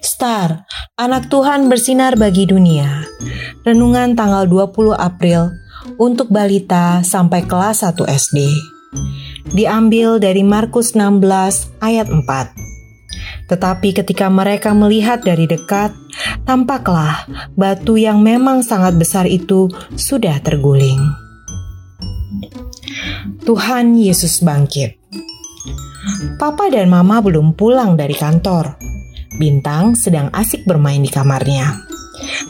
Star, anak Tuhan bersinar bagi dunia. Renungan tanggal 20 April untuk balita sampai kelas 1 SD. Diambil dari Markus 16 ayat 4. Tetapi ketika mereka melihat dari dekat, tampaklah batu yang memang sangat besar itu sudah terguling. Tuhan Yesus bangkit. Papa dan Mama belum pulang dari kantor. Bintang sedang asik bermain di kamarnya.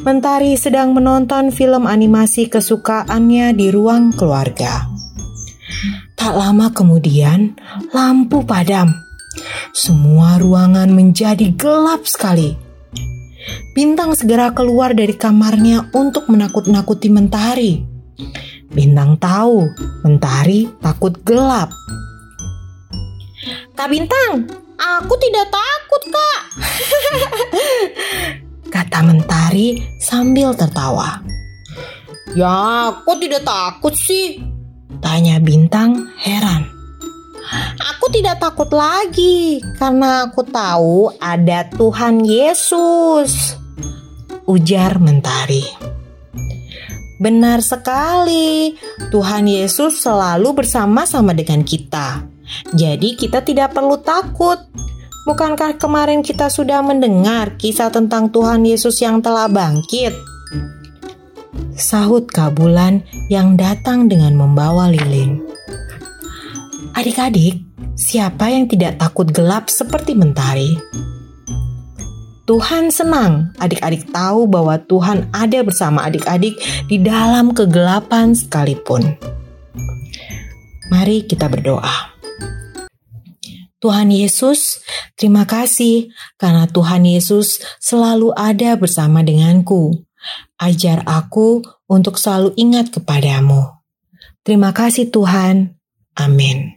Mentari sedang menonton film animasi kesukaannya di ruang keluarga. Tak lama kemudian, lampu padam. Semua ruangan menjadi gelap sekali. Bintang segera keluar dari kamarnya untuk menakut-nakuti Mentari. Bintang tahu Mentari takut gelap. Kak Bintang, Aku tidak takut, Kak. Kata Mentari sambil tertawa. Ya, aku tidak takut sih. Tanya Bintang heran. Aku tidak takut lagi karena aku tahu ada Tuhan Yesus. Ujar Mentari. Benar sekali, Tuhan Yesus selalu bersama-sama dengan kita. Jadi kita tidak perlu takut. Bukankah kemarin kita sudah mendengar kisah tentang Tuhan Yesus yang telah bangkit? Sahut Kabulan yang datang dengan membawa lilin. Adik-adik, siapa yang tidak takut gelap seperti mentari? Tuhan senang adik-adik tahu bahwa Tuhan ada bersama adik-adik di dalam kegelapan sekalipun. Mari kita berdoa. Tuhan Yesus, terima kasih karena Tuhan Yesus selalu ada bersama denganku. Ajar aku untuk selalu ingat kepadamu. Terima kasih Tuhan. Amin.